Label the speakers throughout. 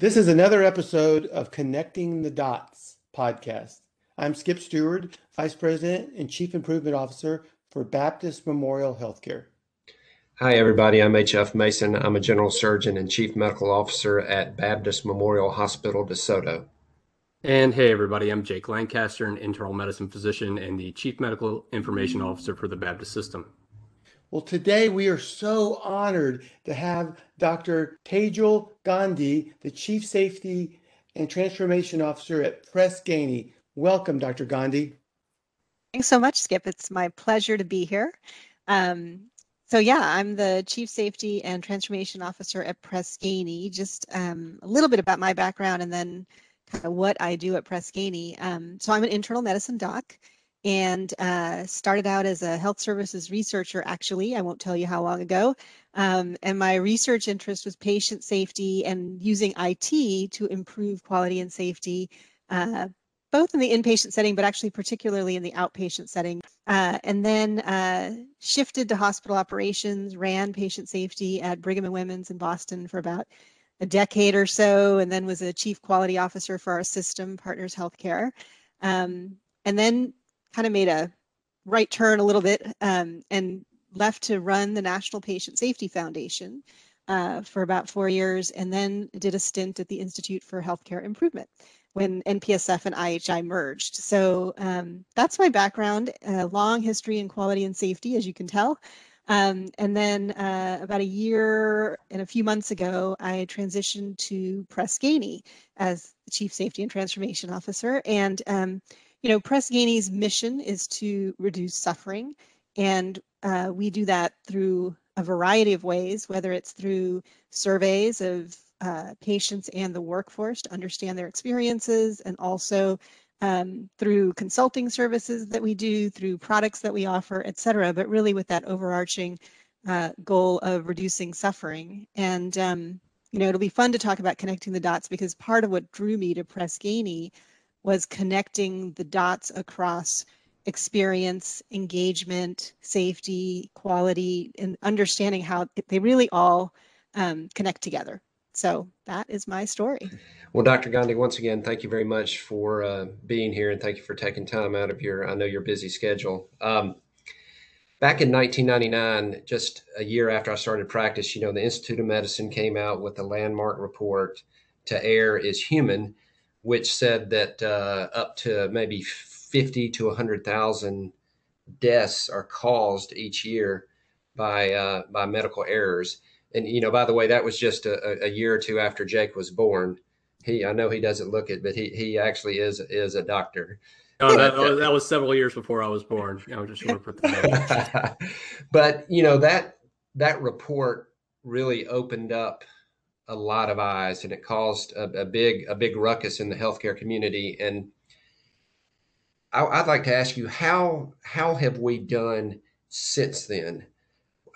Speaker 1: This is another episode of Connecting the Dots podcast. I'm Skip Stewart, Vice President and Chief Improvement Officer for Baptist Memorial Healthcare.
Speaker 2: Hi, everybody. I'm H.F. Mason. I'm a General Surgeon and Chief Medical Officer at Baptist Memorial Hospital DeSoto.
Speaker 3: And hey, everybody. I'm Jake Lancaster, an internal medicine physician and the Chief Medical Information Officer for the Baptist System.
Speaker 1: Well, today we are so honored to have Dr. Tejal Gandhi, the Chief Safety and Transformation Officer at Press Ganey. Welcome, Dr. Gandhi.
Speaker 4: Thanks so much, Skip. It's my pleasure to be here. Um, so yeah, I'm the Chief Safety and Transformation Officer at Press Ganey. Just um, a little bit about my background and then kind of what I do at Press Ganey. Um, so I'm an internal medicine doc and uh, started out as a health services researcher, actually. I won't tell you how long ago. Um, and my research interest was patient safety and using IT to improve quality and safety, uh, both in the inpatient setting, but actually particularly in the outpatient setting. Uh, and then uh, shifted to hospital operations, ran patient safety at Brigham and Women's in Boston for about a decade or so, and then was a chief quality officer for our system, Partners Healthcare. Um, and then kind of made a right turn a little bit um, and left to run the National Patient Safety Foundation uh, for about four years, and then did a stint at the Institute for Healthcare Improvement when NPSF and IHI merged. So um, that's my background, a long history in quality and safety, as you can tell. Um, and then uh, about a year and a few months ago, I transitioned to Press Ganey as the Chief Safety and Transformation Officer. And um, you know, Press Ganey's mission is to reduce suffering, and uh, we do that through a variety of ways, whether it's through surveys of uh, patients and the workforce to understand their experiences, and also um, through consulting services that we do, through products that we offer, et cetera, but really with that overarching uh, goal of reducing suffering. And, um, you know, it'll be fun to talk about connecting the dots because part of what drew me to Press Ganey was connecting the dots across experience, engagement, safety, quality, and understanding how they really all um, connect together. So that is my story.
Speaker 2: Well, Dr. Gandhi, once again, thank you very much for uh, being here and thank you for taking time out of your, I know your busy schedule. Um, back in 1999, just a year after I started practice, you know, the Institute of Medicine came out with a landmark report to err is human which said that uh, up to maybe 50 to 100,000 deaths are caused each year by uh, by medical errors. And you know, by the way, that was just a, a, year or two after Jake was born. He, I know he doesn't look it, but he he actually is is a doctor.
Speaker 3: Oh, that, that was several years before I was born. I was just want to put that.
Speaker 2: but you know that that report really opened up a lot of eyes and it caused a, a big a big ruckus in the healthcare community. And I, would like to ask you how how have we done since then?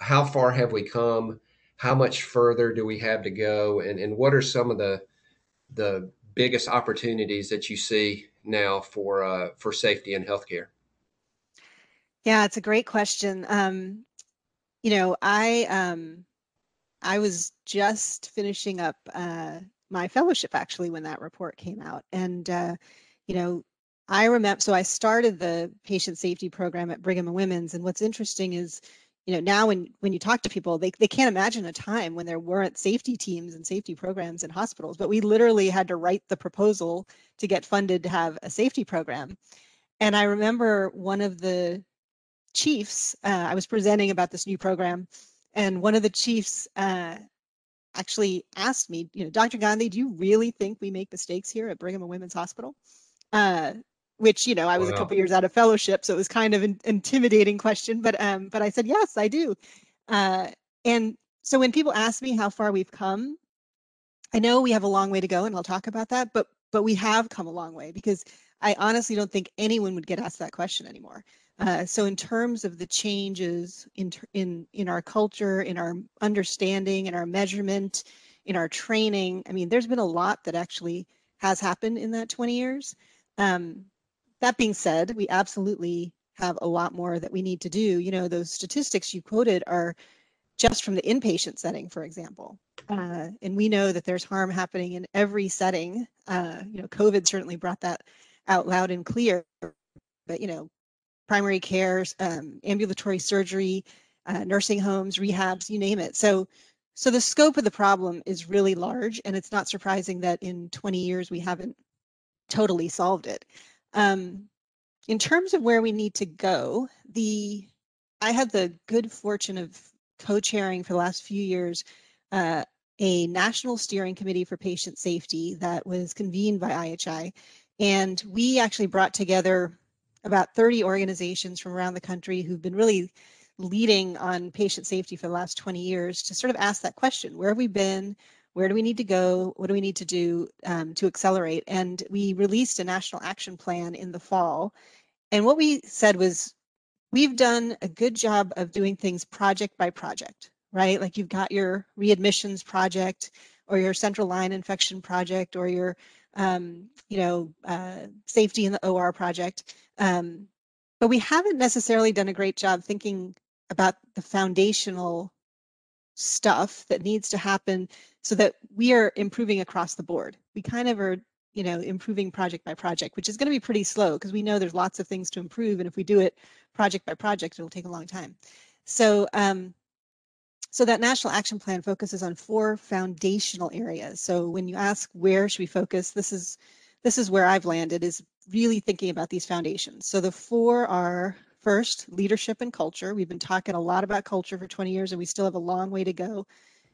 Speaker 2: How far have we come? How much further do we have to go? And, and what are some of the the biggest opportunities that you see now for uh, for safety in healthcare?
Speaker 4: Yeah it's a great question. Um, you know i um, I was just finishing up uh, my fellowship actually when that report came out. And, uh, you know, I remember, so I started the patient safety program at Brigham and Women's. And what's interesting is, you know, now when, when you talk to people, they, they can't imagine a time when there weren't safety teams and safety programs in hospitals, but we literally had to write the proposal to get funded to have a safety program. And I remember one of the chiefs, uh, I was presenting about this new program and one of the chiefs uh, actually asked me, you know, Dr. Gandhi, do you really think we make mistakes here at Brigham and Women's Hospital? Uh, which you know I was wow. a couple years out of fellowship, so it was kind of an intimidating question. But um, but I said yes, I do. Uh, and so when people ask me how far we've come, I know we have a long way to go, and I'll talk about that. But but we have come a long way because I honestly don't think anyone would get asked that question anymore. Uh, so in terms of the changes in, in, in our culture, in our understanding, in our measurement, in our training, I mean, there's been a lot that actually has happened in that 20 years. Um, that being said, we absolutely have a lot more that we need to do. You know, those statistics you quoted are just from the inpatient setting, for example. Uh, and we know that there's harm happening in every setting. Uh, you know, COVID certainly brought that out loud and clear. But you know, primary care, um, ambulatory surgery, uh, nursing homes, rehabs, you name it. So, so the scope of the problem is really large, and it's not surprising that in 20 years we haven't totally solved it. Um, in terms of where we need to go, the I had the good fortune of co-chairing for the last few years uh, a national steering committee for patient safety that was convened by IHI, and we actually brought together about 30 organizations from around the country who've been really leading on patient safety for the last 20 years to sort of ask that question where have we been? Where do we need to go? What do we need to do um, to accelerate? And we released a national action plan in the fall. And what we said was we've done a good job of doing things project by project right? Like you've got your readmissions project or your central line infection project or your um, you know uh, safety in the or project um, but we haven't necessarily done a great job thinking about the foundational stuff that needs to happen so that we are improving across the board. We kind of are, you know, improving project by project, which is going to be pretty slow because we know there's lots of things to improve. And if we do it project by project, it'll take a long time. So, um, so that national action plan focuses on four foundational areas. So when you ask where should we focus, this is this is where I've landed is really thinking about these foundations. So the four are First, leadership and culture. We've been talking a lot about culture for 20 years and we still have a long way to go.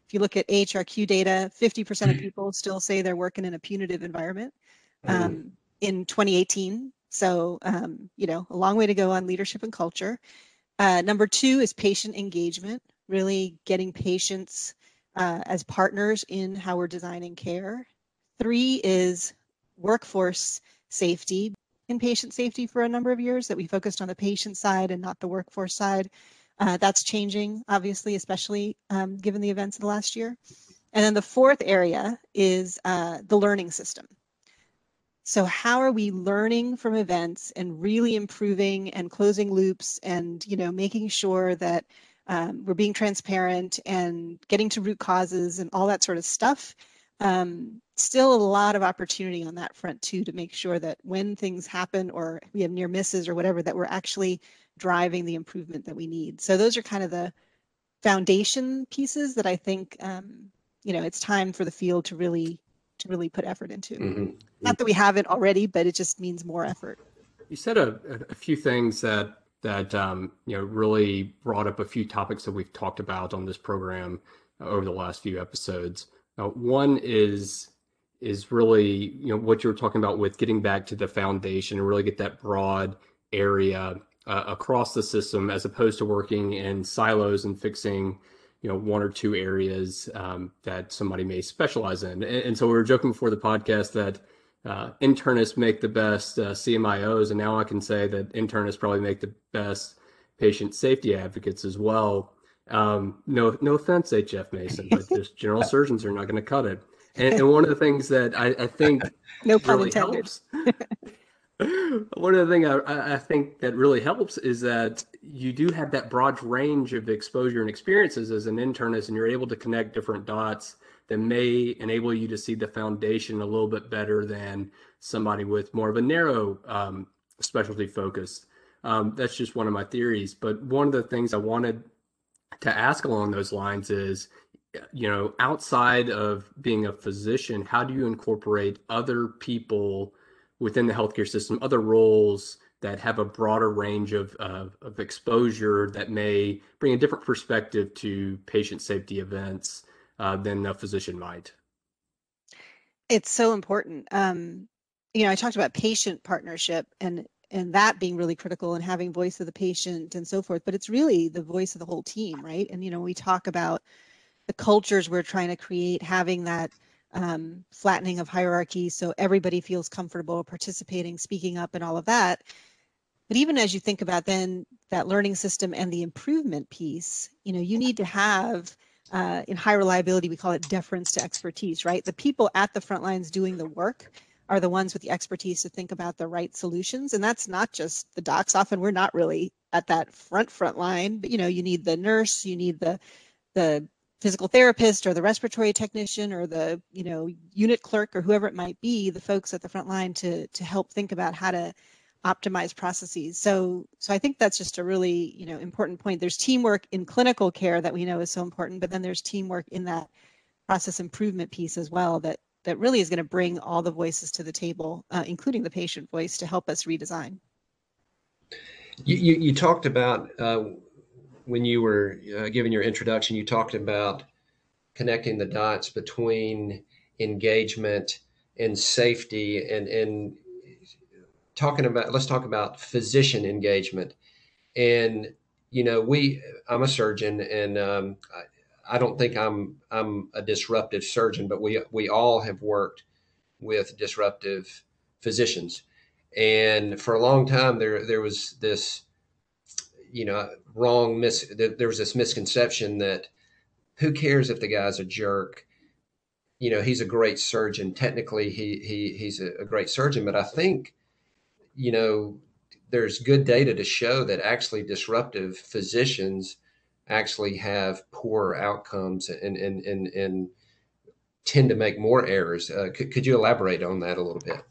Speaker 4: If you look at AHRQ data, 50% of mm. people still say they're working in a punitive environment mm. um, in 2018. So, um, you know, a long way to go on leadership and culture. Uh, number two is patient engagement, really getting patients uh, as partners in how we're designing care. Three is workforce safety, in patient safety for a number of years that we focused on the patient side and not the workforce side. Uh, that's changing, obviously, especially um, given the events of the last year. And then the fourth area is uh, the learning system. So how are we learning from events and really improving and closing loops and you know making sure that um, we're being transparent and getting to root causes and all that sort of stuff. Um, still a lot of opportunity on that front too to make sure that when things happen or we have near misses or whatever that we're actually driving the improvement that we need. So those are kind of the foundation pieces that i think um, you know it's time for the field to really to really put effort into. Mm-hmm. not that we haven't already but it just means more effort.
Speaker 3: You said a, a few things that that um, you know really brought up a few topics that we've talked about on this program over the last few episodes. Uh, one is is really you know what you were talking about with getting back to the foundation and really get that broad area uh, across the system as opposed to working in silos and fixing you know one or two areas um, that somebody may specialize in. And, and, so we were joking before the podcast that uh, internists make the best uh, cmios and now i can say that internists probably make the best patient safety advocates as well um, no, no offense, H.F. Mason, but just general surgeons are not going to cut it. And, and, one of the things that I, I think
Speaker 4: no pun really intended.
Speaker 3: one of the things I, I think that really helps is that you do have that broad range of exposure and experiences as an internist, and you're able to connect different dots that may enable you to see the foundation a little bit better than somebody with more of a narrow um, specialty focus. Um, that's just one of my theories. But one of the things I wanted to ask along those lines is you know outside of being a physician how do you incorporate other people within the healthcare system other roles that have a broader range of, of, of exposure that may bring a different perspective to patient safety events uh, than a physician might.
Speaker 4: It's so important um, you know i talked about patient partnership and and that being really critical and having voice of the patient and so forth but it's really the voice of the whole team right? And you know we talk about the cultures we're trying to create having that um, flattening of hierarchy so everybody feels comfortable participating speaking up and all of that. But even as you think about then that learning system and the improvement piece you know you need to have uh, in high reliability we call it deference to expertise right? The people at the front lines doing the work are the ones with the expertise to think about the right solutions. And that's not just the docs. Often we're not really at that front front line but you know you need the nurse you need the the physical therapist or the respiratory technician or the you know unit clerk or whoever it might be the folks at the front line to to help think about how to optimize processes. So so i think that's just a really you know important point. There's teamwork in clinical care that we know is so important but then there's teamwork in that process improvement piece as well that that really is going to bring all the voices to the table uh, including the patient voice to help us redesign.
Speaker 2: You, you, you talked about uh, when you were uh, giving your introduction, you talked about connecting the dots between engagement and safety and, and talking about, let's talk about physician engagement. And, you know, we, I'm a surgeon and um, I, I don't think I'm, I'm a disruptive surgeon, but we, we all have worked with disruptive physicians. And for a long time, there, there was this, you know, wrong mis there was this misconception that who cares if the guy's a jerk you know he's a great surgeon technically he he he's a, a great surgeon but i think you know there's good data to show that actually disruptive physicians actually have poor outcomes and and and, and tend to make more errors uh, could, could you elaborate on that a little bit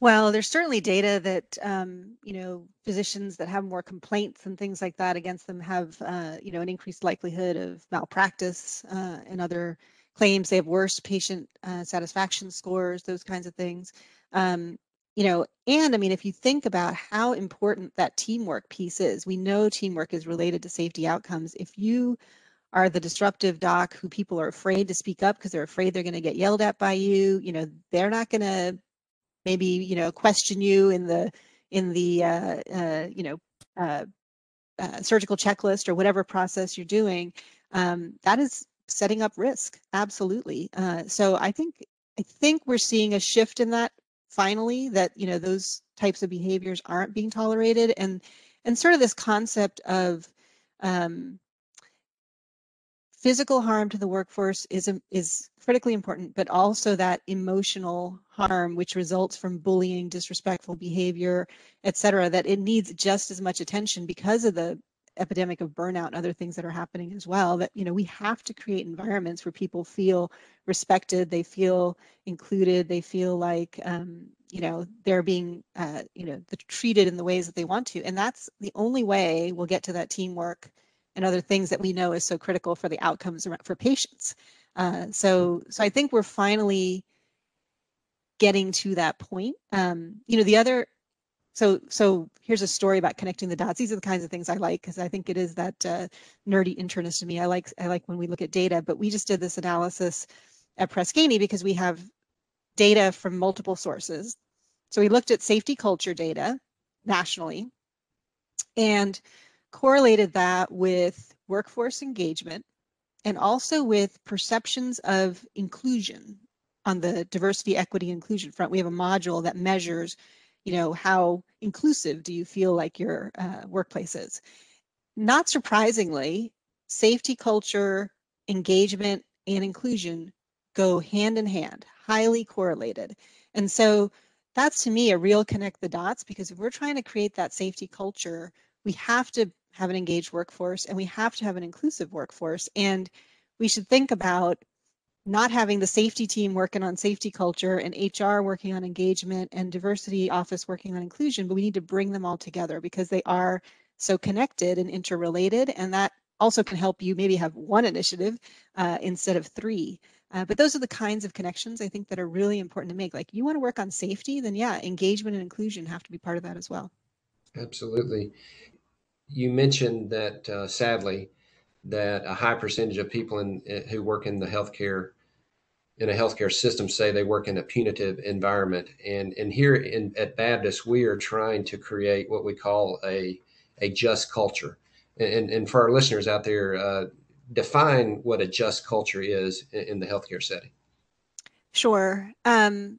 Speaker 4: well, there's certainly data that um, you know physicians that have more complaints and things like that against them have uh, you know an increased likelihood of malpractice uh, and other claims. They have worse patient uh, satisfaction scores, those kinds of things. Um, you know, and I mean, if you think about how important that teamwork piece is, we know teamwork is related to safety outcomes. If you are the disruptive doc who people are afraid to speak up because they're afraid they're going to get yelled at by you, you know, they're not going to maybe you know question you in the in the uh, uh, you know uh, uh, surgical checklist or whatever process you're doing, um, that is setting up risk. Absolutely. Uh, so I think I think we're seeing a shift in that finally. That you know those types of behaviors aren't being tolerated, and and sort of this concept of um, physical harm to the workforce is is critically important, but also that emotional harm which results from bullying, disrespectful behavior, et cetera, that it needs just as much attention because of the epidemic of burnout and other things that are happening as well that you know we have to create environments where people feel respected they feel included they feel like um, you know they're being uh, you know the, treated in the ways that they want to and that's the only way we'll get to that teamwork and other things that we know is so critical for the outcomes for patients. Uh, so, so I think we're finally getting to that point. Um, you know, the other, so so here's a story about connecting the dots. These are the kinds of things I like because I think it is that uh, nerdy internist to me. I like I like when we look at data, but we just did this analysis at Press Ganey because we have data from multiple sources. So we looked at safety culture data nationally, and correlated that with workforce engagement and also with perceptions of inclusion on the diversity, equity, inclusion front. We have a module that measures, you know, how inclusive do you feel like your uh, workplace is. Not surprisingly, safety culture, engagement, and inclusion go hand in hand, highly correlated. And so that's to me a real connect the dots because if we're trying to create that safety culture, we have to have an engaged workforce and we have to have an inclusive workforce. And we should think about not having the safety team working on safety culture and HR working on engagement and diversity office working on inclusion, but we need to bring them all together because they are so connected and interrelated. And that also can help you maybe have one initiative uh, instead of three. Uh, but those are the kinds of connections I think that are really important to make. Like you want to work on safety, then yeah, engagement and inclusion have to be part of that as well.
Speaker 2: Absolutely you mentioned that uh, sadly that a high percentage of people in, who work in the healthcare in a healthcare system say they work in a punitive environment. And and here in at Baptist we are trying to create what we call a a just culture. And and for our listeners out there uh, define what a just culture is in, in the healthcare setting.
Speaker 4: Sure. Um,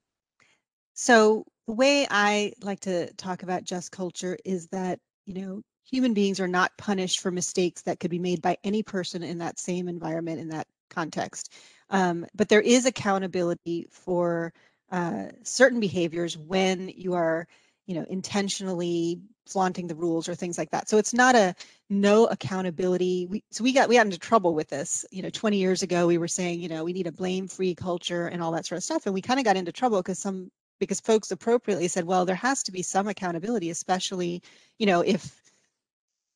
Speaker 4: so the way I like to talk about just culture is that you know human beings are not punished for mistakes that could be made by any person in that same environment in that context. Um, but there is accountability for uh, certain behaviors when you are, you know, intentionally flaunting the rules or things like that. So it's not a no accountability. We, so we got we got into trouble with this. You know, 20 years ago we were saying, you know, we need a blame-free culture and all that sort of stuff, and we kind of got into trouble because some because folks appropriately said, well, there has to be some accountability, especially, you know, if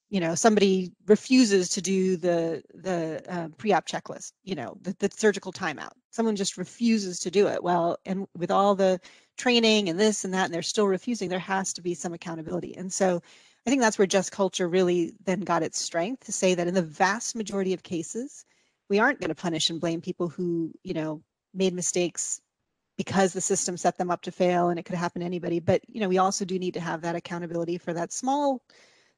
Speaker 4: you know somebody refuses to do the the uh, pre-op checklist you know the, the surgical timeout. Someone just refuses to do it. Well and with all the training and this and that and they're still refusing there has to be some accountability. And so i think that's where just culture really then got its strength to say that in the vast majority of cases we aren't going to punish and blame people who you know made mistakes because the system set them up to fail and it could happen to anybody. But you know we also do need to have that accountability for that small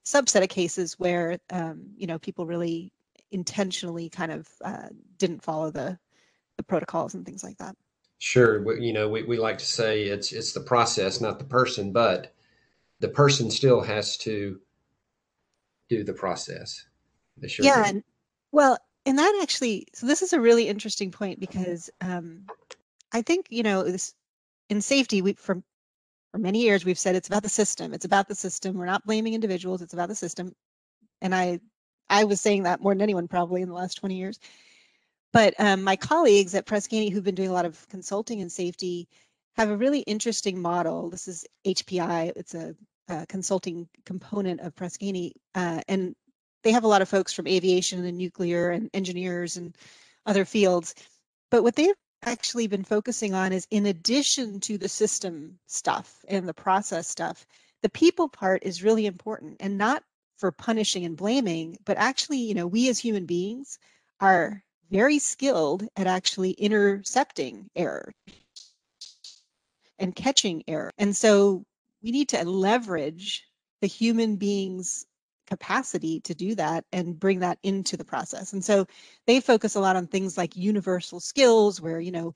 Speaker 4: subset of cases where um, you know people really intentionally kind of uh, didn't follow the the protocols and things like that.
Speaker 2: Sure, you know we, we like to say it's it's the process, not the person, but the person still has to do the process.
Speaker 4: Sure yeah, and, well, and that actually, so this is a really interesting point because um, I think you know this in safety we from for many years we've said it's about the system it's about the system we're not blaming individuals it's about the system. And i i was saying that more than anyone probably in the last 20 years. But um, my colleagues at Press Ganey who've been doing a lot of consulting in safety have a really interesting model. This is hpi it's a, a consulting component of Press Ganey uh, and they have a lot of folks from aviation and nuclear and engineers and other fields. But what they've actually been focusing on is in addition to the system stuff and the process stuff, the people part is really important and not for punishing and blaming, but actually, you know, we as human beings are very skilled at actually intercepting error and catching error. And so we need to leverage the human beings capacity to do that and bring that into the process. And so they focus a lot on things like universal skills, where, you know,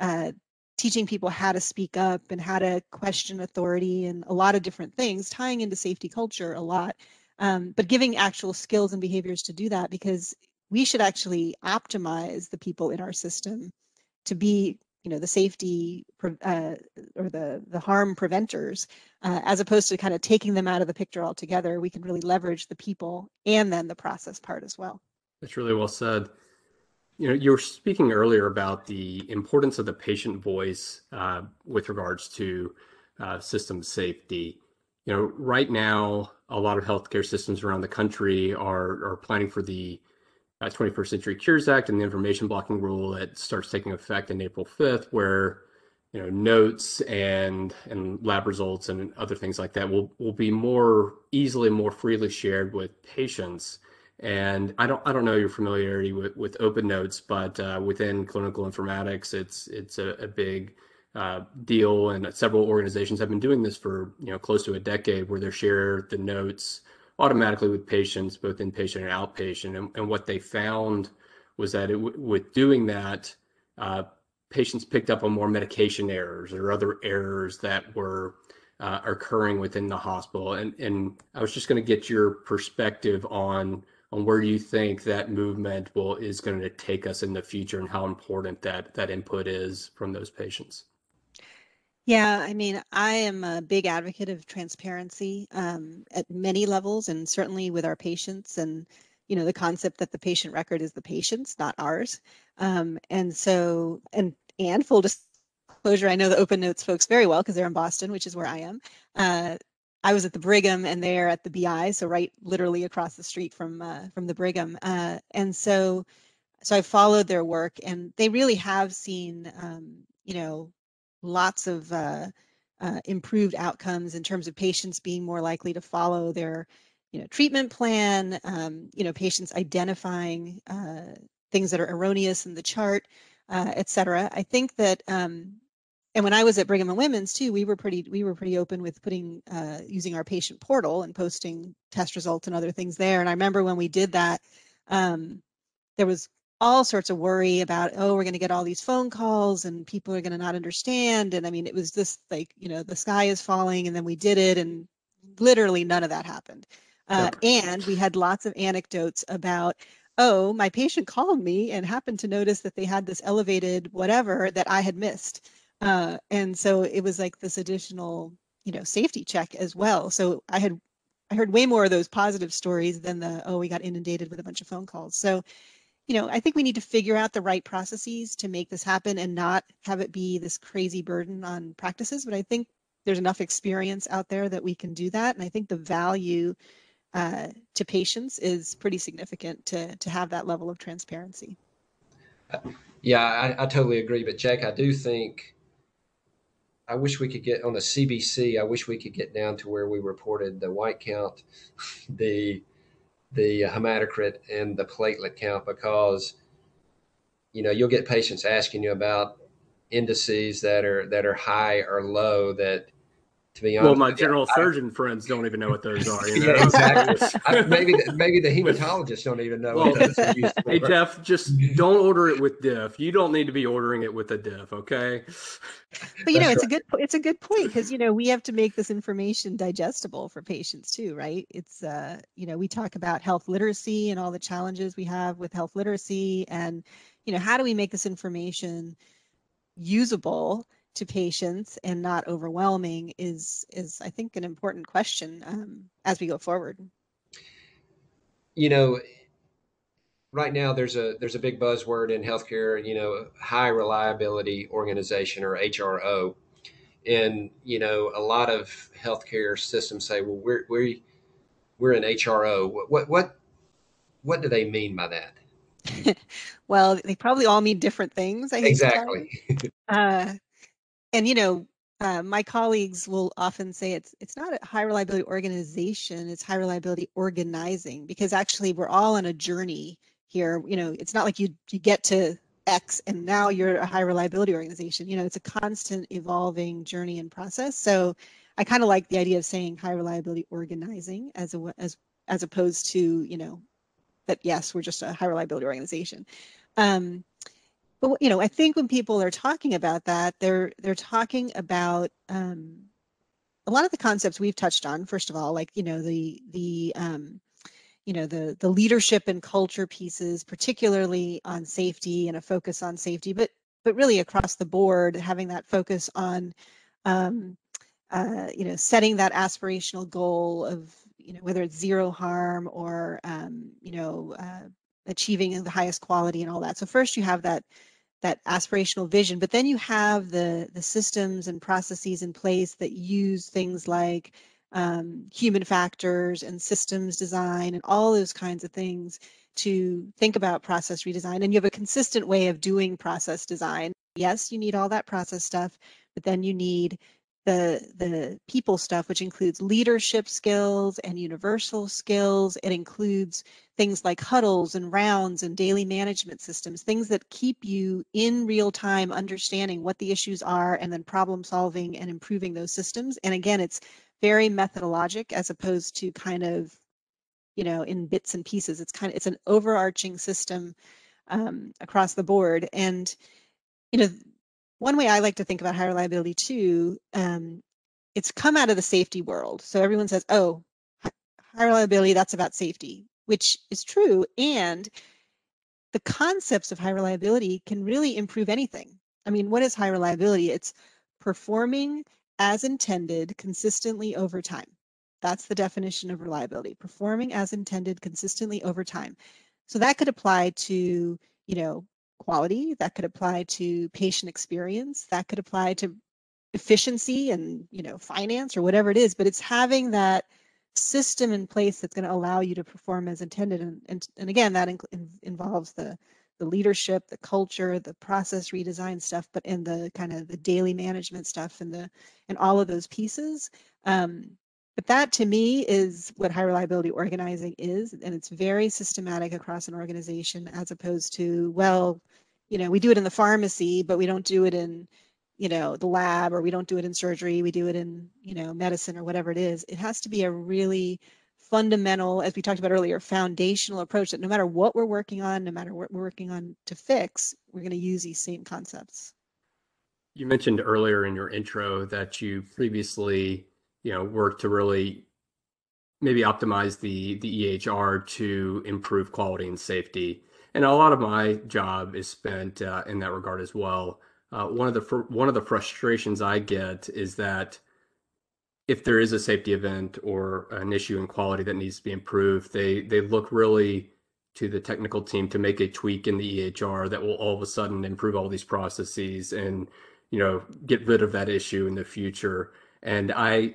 Speaker 4: uh, teaching people how to speak up and how to question authority and a lot of different things, tying into safety culture a lot, um, but giving actual skills and behaviors to do that because we should actually optimize the people in our system to be you know the safety uh, or the the harm preventers uh, as opposed to kind of taking them out of the picture altogether we can really leverage the people and then the process part as well.
Speaker 3: That's really well said. You know you were speaking earlier about the importance of the patient voice uh, with regards to uh, system safety. You know right now a lot of healthcare systems around the country are are planning for the uh, 21st Century Cures Act and the information blocking rule that starts taking effect in April 5th, where you know notes and and lab results and other things like that will will be more easily more freely shared with patients. And i don't i don't know your familiarity with with open notes but uh, within clinical informatics it's it's a, a big uh, deal. And several organizations have been doing this for you know close to a decade where they share the notes automatically with patients, both inpatient and outpatient. And, and what they found was that it, with doing that, uh, patients picked up on more medication errors or other errors that were uh, occurring within the hospital. And, and I was just going to get your perspective on on where you think that movement will is going to take us in the future and how important that that input is from those patients.
Speaker 4: Yeah, I mean, I am a big advocate of transparency um, at many levels, and certainly with our patients, and you know, the concept that the patient record is the patient's, not ours. Um, and so, and and full disclosure, I know the Open Notes folks very well because they're in Boston, which is where I am. Uh, I was at the Brigham, and they're at the BI, so right, literally across the street from uh, from the Brigham. Uh, and so, so I followed their work, and they really have seen, um, you know lots of uh, uh, improved outcomes in terms of patients being more likely to follow their you know treatment plan um, you know patients identifying uh, things that are erroneous in the chart uh, et cetera. I think that um, and when i was at brigham and women's too we were pretty we were pretty open with putting uh, using our patient portal and posting test results and other things there. And i remember when we did that um, there was all sorts of worry about oh we're going to get all these phone calls and people are going to not understand and i mean it was just like you know the sky is falling and then we did it and literally none of that happened uh, yep. and we had lots of anecdotes about oh my patient called me and happened to notice that they had this elevated whatever that i had missed uh, and so it was like this additional you know safety check as well so i had I heard way more of those positive stories than the oh we got inundated with a bunch of phone calls. So, you know, I think we need to figure out the right processes to make this happen and not have it be this crazy burden on practices. But I think there's enough experience out there that we can do that, and I think the value uh, to patients is pretty significant to to have that level of transparency.
Speaker 2: Yeah, I, I totally agree. But Jack, I do think I wish we could get on the CBC. I wish we could get down to where we reported the white count, the the hematocrit, and the platelet count because you know you'll get patients asking you about indices that are that are high or low that to be honest.
Speaker 3: Well, my general you, surgeon I, friends don't even know what those are. You know?
Speaker 2: yeah, exactly. I, maybe maybe the hematologists don't even know. Well,
Speaker 3: hey Jeff, just don't order it with diff. You don't need to be ordering it with a diff, okay?
Speaker 4: But you know, it's right. a good it's a good point because you know we have to make this information digestible for patients too, right? It's uh, you know, we talk about health literacy and all the challenges we have with health literacy, and you know, how do we make this information usable? To patients and not overwhelming is is I think an important question um, as we go forward.
Speaker 2: You know, right now there's a there's a big buzzword in healthcare. You know, high reliability organization or HRO, and you know a lot of healthcare systems say, well, we're we're we're an HRO. What what what do they mean by that?
Speaker 4: well, they probably all mean different things. I
Speaker 2: exactly.
Speaker 4: Uh, and you know uh, my colleagues will often say it's it's not a high reliability organization it's high reliability organizing because actually we're all on a journey here you know it's not like you you get to x and now you're a high reliability organization you know it's a constant evolving journey and process so i kind of like the idea of saying high reliability organizing as a as as opposed to you know that yes we're just a high reliability organization. Um, but you know i think when people are talking about that they're they're talking about um, a lot of the concepts we've touched on first of all like you know the the um, you know the the leadership and culture pieces particularly on safety and a focus on safety but but really across the board having that focus on um, uh, you know setting that aspirational goal of you know whether it's zero harm or um, you know uh, achieving the highest quality and all that. So first you have that that aspirational vision but then you have the the systems and processes in place that use things like um, human factors and systems design and all those kinds of things to think about process redesign. And you have a consistent way of doing process design. Yes you need all that process stuff but then you need the the people stuff which includes leadership skills and universal skills. It includes things like huddles and rounds and daily management systems things that keep you in real time understanding what the issues are and then problem solving and improving those systems. And again it's very methodologic as opposed to kind of you know in bits and pieces. It's kind of it's an overarching system um, across the board. And you know one way I like to think about high reliability too, um, it's come out of the safety world. So everyone says, oh, high reliability, that's about safety, which is true. And the concepts of high reliability can really improve anything. I mean, what is high reliability? It's performing as intended consistently over time. That's the definition of reliability, performing as intended consistently over time. So that could apply to, you know, quality, that could apply to patient experience, that could apply to efficiency and you know finance or whatever it is, but it's having that system in place that's going to allow you to perform as intended. And, and, and again, that in, in, involves the the leadership, the culture, the process redesign stuff, but in the kind of the daily management stuff and the and all of those pieces. Um, but that to me is what high reliability organizing is. And it's very systematic across an organization as opposed to, well, you know, we do it in the pharmacy, but we don't do it in, you know, the lab or we don't do it in surgery. We do it in, you know, medicine or whatever it is. It has to be a really fundamental, as we talked about earlier, foundational approach that no matter what we're working on, no matter what we're working on to fix, we're going to use these same concepts.
Speaker 3: You mentioned earlier in your intro that you previously you know work to really maybe optimize the the EHR to improve quality and safety. And a lot of my job is spent uh, in that regard as well. Uh, one of the fr- one of the frustrations I get is that if there is a safety event or an issue in quality that needs to be improved, they they look really to the technical team to make a tweak in the EHR that will all of a sudden improve all these processes and you know get rid of that issue in the future. And I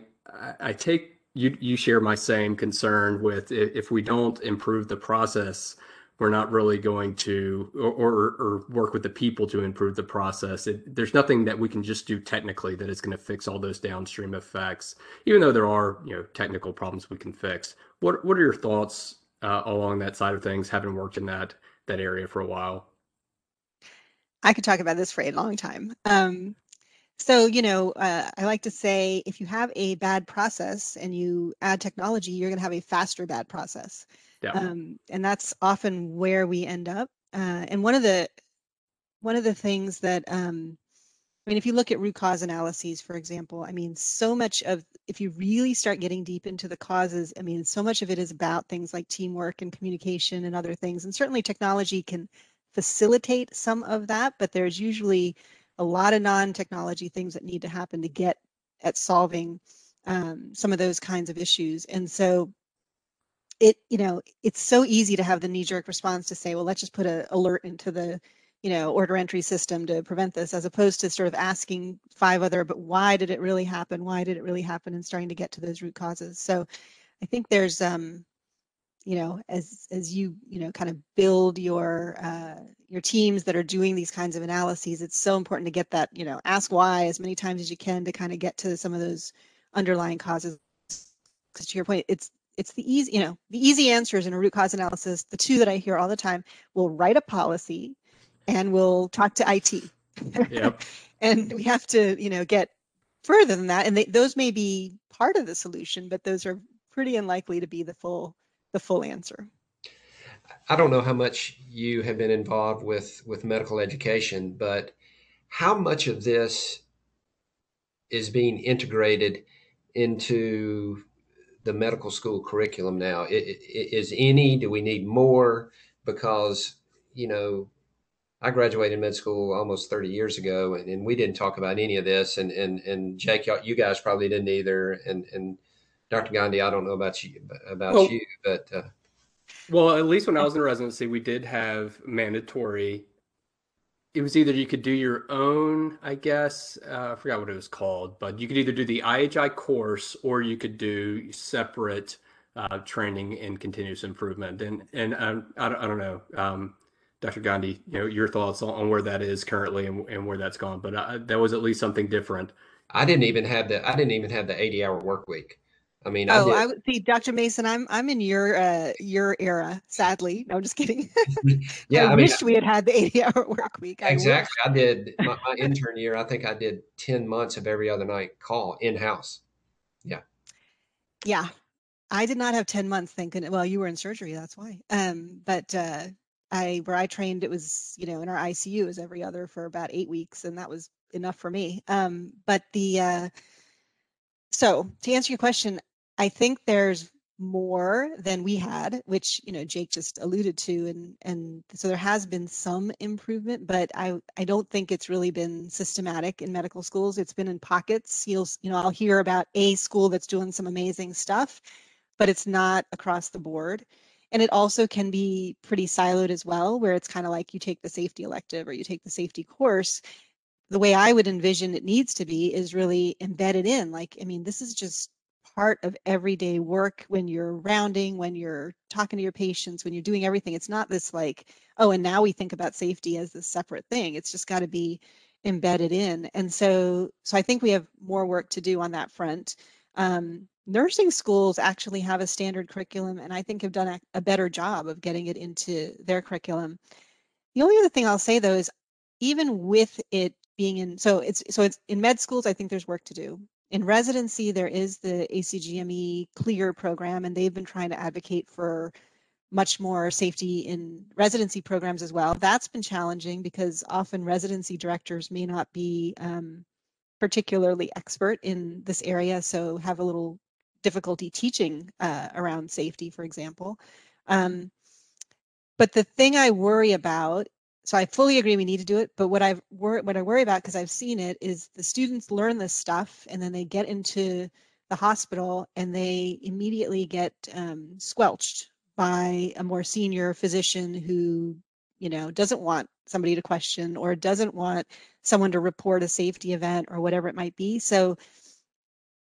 Speaker 3: I take you you share my same concern with if we don't improve the process, we're not really going to or, or, or work with the people to improve the process. It, there's nothing that we can just do technically that is going to fix all those downstream effects, even though there are you know technical problems we can fix. What what are your thoughts uh, along that side of things, having worked in that that area for a while?
Speaker 4: I could talk about this for a long time. Um, so, you know, uh, I like to say if you have a bad process and you add technology, you're going to have a faster bad process.
Speaker 3: Yeah.
Speaker 4: Um, and that's often where we end up. Uh, and one of the one of the things that um, I mean, if you look at root cause analyses, for example, I mean, so much of if you really start getting deep into the causes, I mean, so much of it is about things like teamwork and communication and other things. And certainly technology can facilitate some of that, but there's usually a lot of non-technology things that need to happen to get at solving um, some of those kinds of issues. And so it, you know, it's so easy to have the knee-jerk response to say, well, let's just put an alert into the, you know, order entry system to prevent this, as opposed to sort of asking five other, but why did it really happen? Why did it really happen? And starting to get to those root causes. So I think there's, um, you know, as as you you know kind of build your uh, your teams that are doing these kinds of analyses, it's so important to get that you know ask why as many times as you can to kind of get to some of those underlying causes. Because to your point, it's it's the easy you know the easy answers in a root cause analysis. The two that I hear all the time: we'll write a policy, and we'll talk to IT.
Speaker 3: Yep.
Speaker 4: and we have to you know get further than that, and they, those may be part of the solution, but those are pretty unlikely to be the full the full answer.
Speaker 2: I don't know how much you have been involved with with medical education, but how much of this is being integrated into the medical school curriculum now? Is any? Do we need more? Because you know, I graduated med school almost 30 years ago, and, and we didn't talk about any of this. And and and Jake, you guys probably didn't either. And and Dr. Gandhi, I don't know about you about well, you, but uh,
Speaker 3: well, at least when I was in residency, we did have mandatory. It was either you could do your own, I guess. Uh, I forgot what it was called, but you could either do the IHI course or you could do separate uh, training in continuous improvement. And and um, I, don't, I don't know, um, Dr. Gandhi, you know, your thoughts on, on where that is currently and, and where that's gone. But uh, that was at least something different.
Speaker 2: I didn't even have the I didn't even have the eighty hour work week. I mean,
Speaker 4: oh, I, would see, Dr. Mason. I'm I'm in your uh, your era. Sadly, no, I'm just kidding.
Speaker 2: yeah,
Speaker 4: I, I wish we had had the 80 hour work week.
Speaker 2: I exactly. Wish. I did my, my intern year. I think I did 10 months of every other night call in house. Yeah.
Speaker 4: Yeah, I did not have 10 months. Thinking, well, you were in surgery. That's why. Um, but uh, I where I trained, it was you know in our ICU was every other for about eight weeks, and that was enough for me. Um, but the uh, so to answer your question, I think there's more than we had, which you know Jake just alluded to, and and so there has been some improvement, but I I don't think it's really been systematic in medical schools. It's been in pockets. You'll you know I'll hear about a school that's doing some amazing stuff, but it's not across the board. And it also can be pretty siloed as well, where it's kind of like you take the safety elective or you take the safety course. The way I would envision it needs to be is really embedded in. Like, I mean, this is just part of everyday work when you're rounding, when you're talking to your patients, when you're doing everything. It's not this like, oh, and now we think about safety as this separate thing. It's just got to be embedded in. And so, so I think we have more work to do on that front. Um, nursing schools actually have a standard curriculum, and I think have done a, a better job of getting it into their curriculum. The only other thing I'll say though is, even with it being in, so it's so it's in med schools. I think there's work to do in residency, there is the ACGME CLER program, and they've been trying to advocate for much more safety in residency programs as well. That's been challenging because often residency directors may not be um, particularly expert in this area, so have a little difficulty teaching uh, around safety, for example. Um, but the thing I worry about so I fully agree we need to do it. But what I've what I worry about because I've seen it is the students learn this stuff and then they get into the hospital and they immediately get um, squelched by a more senior physician who, you know, doesn't want somebody to question or doesn't want someone to report a safety event or whatever it might be. So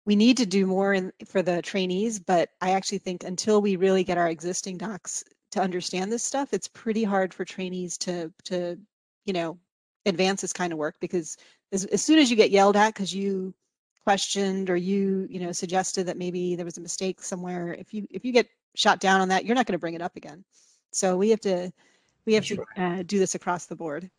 Speaker 4: we need to do more in, for the trainees, but I actually think until we really get our existing docs to understand this stuff, it's pretty hard for trainees to to you know advance this kind of work because as, as soon as you get yelled at because you questioned or you you know suggested that maybe there was a mistake somewhere, if you if you get shot down on that, you're not going to bring it up again. So we have to we have
Speaker 2: That's
Speaker 4: to uh, do this across the board.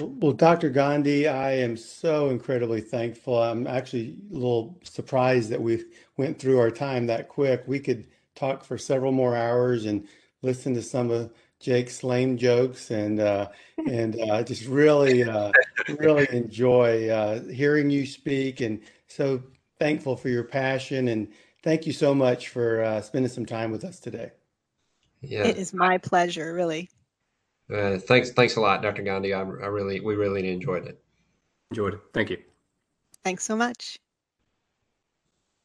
Speaker 1: Well, Dr. Gandhi, I am so incredibly thankful. I'm actually a little surprised that we went through our time that quick. We could talk for several more hours and listen to some of Jake's lame jokes and uh, and uh, just really uh, really enjoy uh, hearing you speak and so thankful for your passion and thank you so much for uh, spending some time with us today.
Speaker 2: Yeah.
Speaker 4: It is my pleasure, really.
Speaker 2: Uh, thanks, thanks a lot, Dr. Gandhi. I, I really, we really enjoyed it.
Speaker 3: Enjoyed it. Thank you.
Speaker 4: Thanks so much.